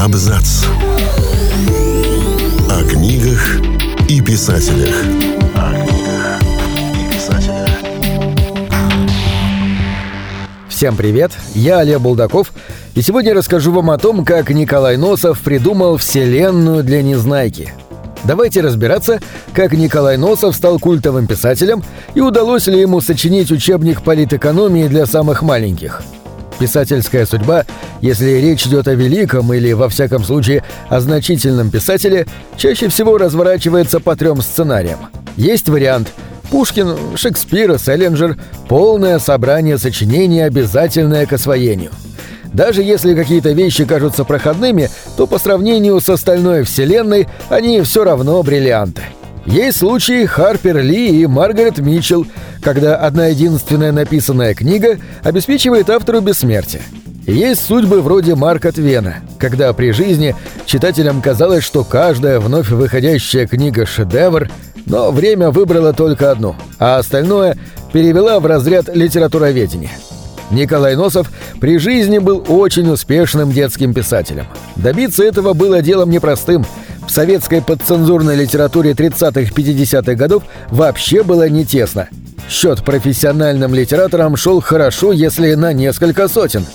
Абзац. О книгах и писателях. О книгах и писателях. Всем привет, я Олег Булдаков, и сегодня расскажу вам о том, как Николай Носов придумал вселенную для Незнайки. Давайте разбираться, как Николай Носов стал культовым писателем и удалось ли ему сочинить учебник политэкономии для самых маленьких – Писательская судьба, если речь идет о великом или, во всяком случае, о значительном писателе, чаще всего разворачивается по трем сценариям. Есть вариант Пушкин, Шекспир, Селлинджер – полное собрание сочинений, обязательное к освоению. Даже если какие-то вещи кажутся проходными, то по сравнению с остальной вселенной они все равно бриллианты – есть случаи Харпер Ли и Маргарет Митчелл, когда одна единственная написанная книга обеспечивает автору бессмертие. Есть судьбы вроде Марка Твена, когда при жизни читателям казалось, что каждая вновь выходящая книга – шедевр, но время выбрало только одну, а остальное перевела в разряд литературоведения. Николай Носов при жизни был очень успешным детским писателем. Добиться этого было делом непростым – в советской подцензурной литературе 30-50-х годов вообще было не тесно. Счет профессиональным литераторам шел хорошо, если на несколько сотен.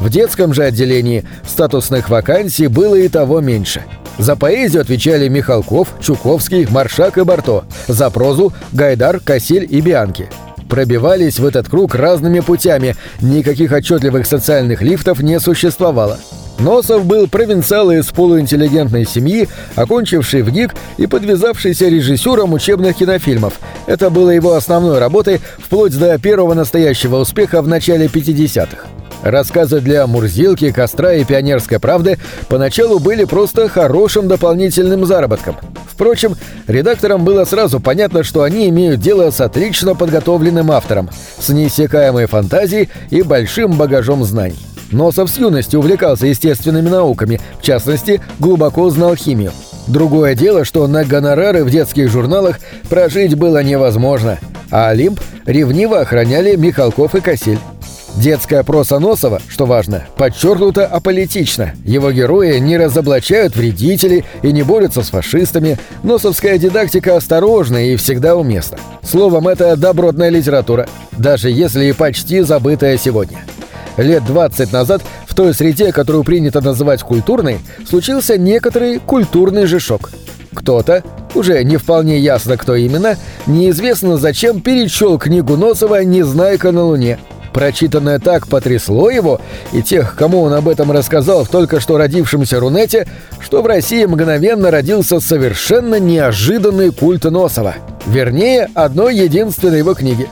В детском же отделении статусных вакансий было и того меньше. За поэзию отвечали Михалков, Чуковский, Маршак и Барто. За прозу – Гайдар, Касель и Бианки. Пробивались в этот круг разными путями, никаких отчетливых социальных лифтов не существовало. Носов был провинциал из полуинтеллигентной семьи, окончивший в ГИК и подвязавшийся режиссером учебных кинофильмов. Это было его основной работой вплоть до первого настоящего успеха в начале 50-х. Рассказы для «Мурзилки», «Костра» и «Пионерской правды» поначалу были просто хорошим дополнительным заработком. Впрочем, редакторам было сразу понятно, что они имеют дело с отлично подготовленным автором, с неиссякаемой фантазией и большим багажом знаний. Носов с юности увлекался естественными науками, в частности, глубоко знал химию. Другое дело, что на гонорары в детских журналах прожить было невозможно, а Олимп ревниво охраняли Михалков и Касель. Детская проса Носова, что важно, подчеркнуто аполитично. Его герои не разоблачают вредителей и не борются с фашистами. Носовская дидактика осторожна и всегда уместна. Словом, это добротная литература, даже если и почти забытая сегодня. Лет 20 назад в той среде, которую принято называть культурной, случился некоторый культурный же. Кто-то, уже не вполне ясно кто именно, неизвестно зачем перечел книгу Носова «Незнайка на Луне», Прочитанное так потрясло его и тех, кому он об этом рассказал в только что родившемся Рунете, что в России мгновенно родился совершенно неожиданный культ Носова. Вернее, одной единственной его книги.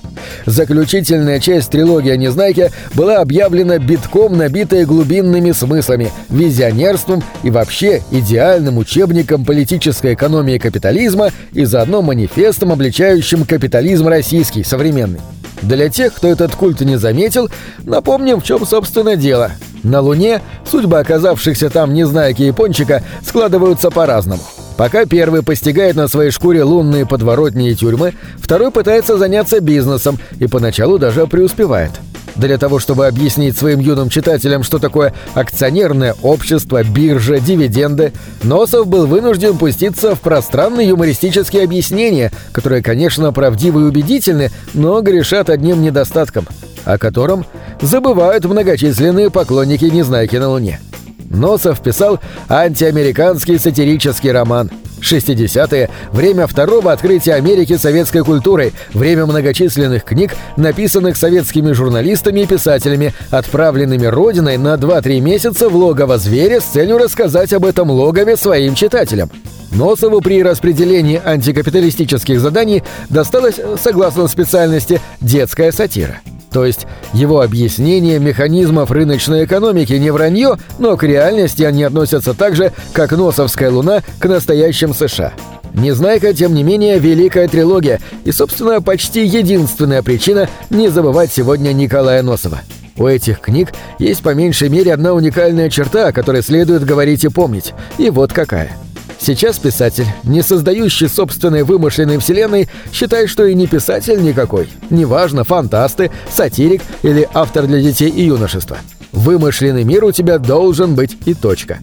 Заключительная часть трилогии о Незнайке была объявлена битком набитой глубинными смыслами, визионерством и вообще идеальным учебником политической экономии капитализма и заодно манифестом, обличающим капитализм российский, современный. Для тех, кто этот культ не заметил, напомним, в чем, собственно, дело. На Луне судьбы оказавшихся там Незнайки Пончика складываются по-разному. Пока первый постигает на своей шкуре лунные подворотни и тюрьмы, второй пытается заняться бизнесом и поначалу даже преуспевает. Для того, чтобы объяснить своим юным читателям, что такое акционерное общество, биржа, дивиденды, Носов был вынужден пуститься в пространные юмористические объяснения, которые, конечно, правдивы и убедительны, но грешат одним недостатком, о котором забывают многочисленные поклонники Незнайки на Луне. Носов писал антиамериканский сатирический роман – 60-е – время второго открытия Америки советской культурой, время многочисленных книг, написанных советскими журналистами и писателями, отправленными Родиной на 2-3 месяца в логово зверя с целью рассказать об этом логове своим читателям. Носову при распределении антикапиталистических заданий досталась, согласно специальности, детская сатира – то есть его объяснение механизмов рыночной экономики не вранье, но к реальности они относятся так же, как Носовская луна к настоящим США. Незнайка, тем не менее, великая трилогия и, собственно, почти единственная причина не забывать сегодня Николая Носова. У этих книг есть по меньшей мере одна уникальная черта, о которой следует говорить и помнить. И вот какая – Сейчас писатель, не создающий собственной вымышленной вселенной, считает, что и не писатель никакой. Неважно, фантасты, сатирик или автор для детей и юношества. Вымышленный мир у тебя должен быть и точка.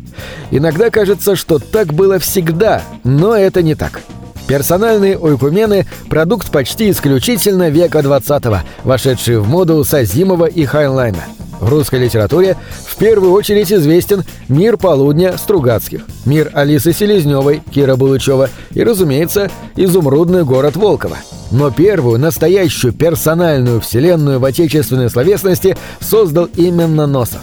Иногда кажется, что так было всегда, но это не так. Персональные ойкумены – продукт почти исключительно века 20-го, вошедший в моду с Азимова и Хайнлайна. В русской литературе в первую очередь известен «Мир полудня» Стругацких, «Мир Алисы Селезневой» Кира Булычева и, разумеется, «Изумрудный город Волкова». Но первую, настоящую персональную вселенную в отечественной словесности создал именно Носов.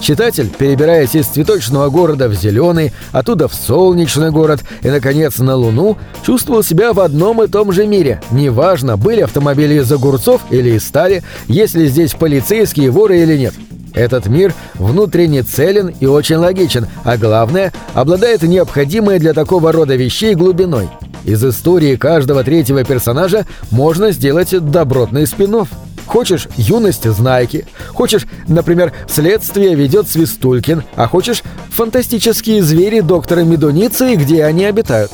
Читатель, перебираясь из цветочного города в зеленый, оттуда в солнечный город и, наконец, на Луну, чувствовал себя в одном и том же мире. Неважно, были автомобили из огурцов или из стали, есть ли здесь полицейские, воры или нет. Этот мир внутренне целен и очень логичен, а главное, обладает необходимой для такого рода вещей глубиной. Из истории каждого третьего персонажа можно сделать добротный спин -офф. Хочешь юность Знайки, хочешь, например, следствие ведет Свистулькин, а хочешь фантастические звери доктора Медуницы, где они обитают.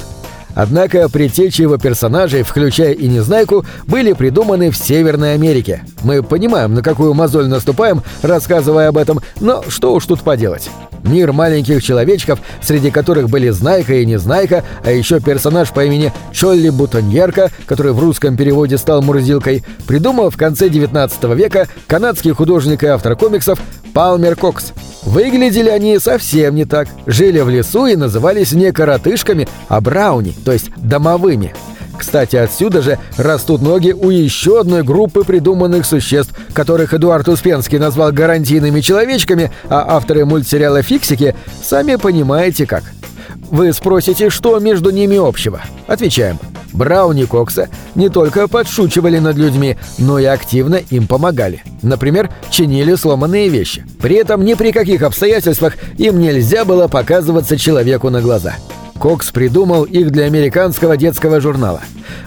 Однако предтечи его персонажей, включая и Незнайку, были придуманы в Северной Америке. Мы понимаем, на какую мозоль наступаем, рассказывая об этом, но что уж тут поделать. Мир маленьких человечков, среди которых были Знайка и Незнайка, а еще персонаж по имени Чолли Бутоньерка, который в русском переводе стал Мурзилкой, придумал в конце 19 века канадский художник и автор комиксов Палмер Кокс. Выглядели они совсем не так. Жили в лесу и назывались не коротышками, а брауни, то есть домовыми. Кстати, отсюда же растут ноги у еще одной группы придуманных существ, которых Эдуард Успенский назвал гарантийными человечками, а авторы мультсериала «Фиксики» сами понимаете как. Вы спросите, что между ними общего? Отвечаем. Брауни Кокса не только подшучивали над людьми, но и активно им помогали. Например, чинили сломанные вещи. При этом ни при каких обстоятельствах им нельзя было показываться человеку на глаза. Кокс придумал их для американского детского журнала.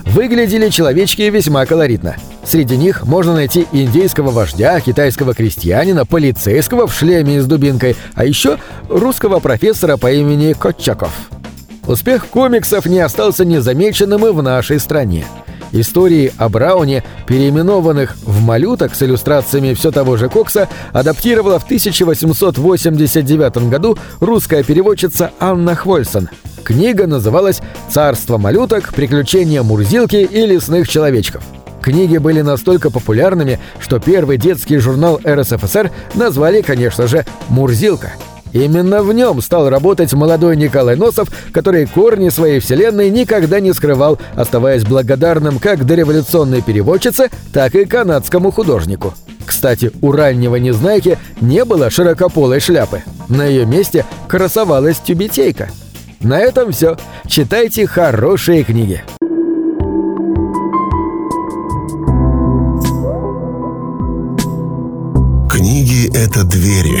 Выглядели человечки весьма колоритно. Среди них можно найти индейского вождя, китайского крестьянина, полицейского в шлеме с дубинкой, а еще русского профессора по имени Котчаков. Успех комиксов не остался незамеченным и в нашей стране. Истории о Брауне, переименованных в «Малюток» с иллюстрациями все того же Кокса, адаптировала в 1889 году русская переводчица Анна Хвольсон – Книга называлась «Царство малюток. Приключения Мурзилки и лесных человечков». Книги были настолько популярными, что первый детский журнал РСФСР назвали, конечно же, «Мурзилка». Именно в нем стал работать молодой Николай Носов, который корни своей вселенной никогда не скрывал, оставаясь благодарным как дореволюционной переводчице, так и канадскому художнику. Кстати, у раннего Незнайки не было широкополой шляпы. На ее месте красовалась тюбетейка – на этом все. Читайте хорошие книги. Книги — это двери,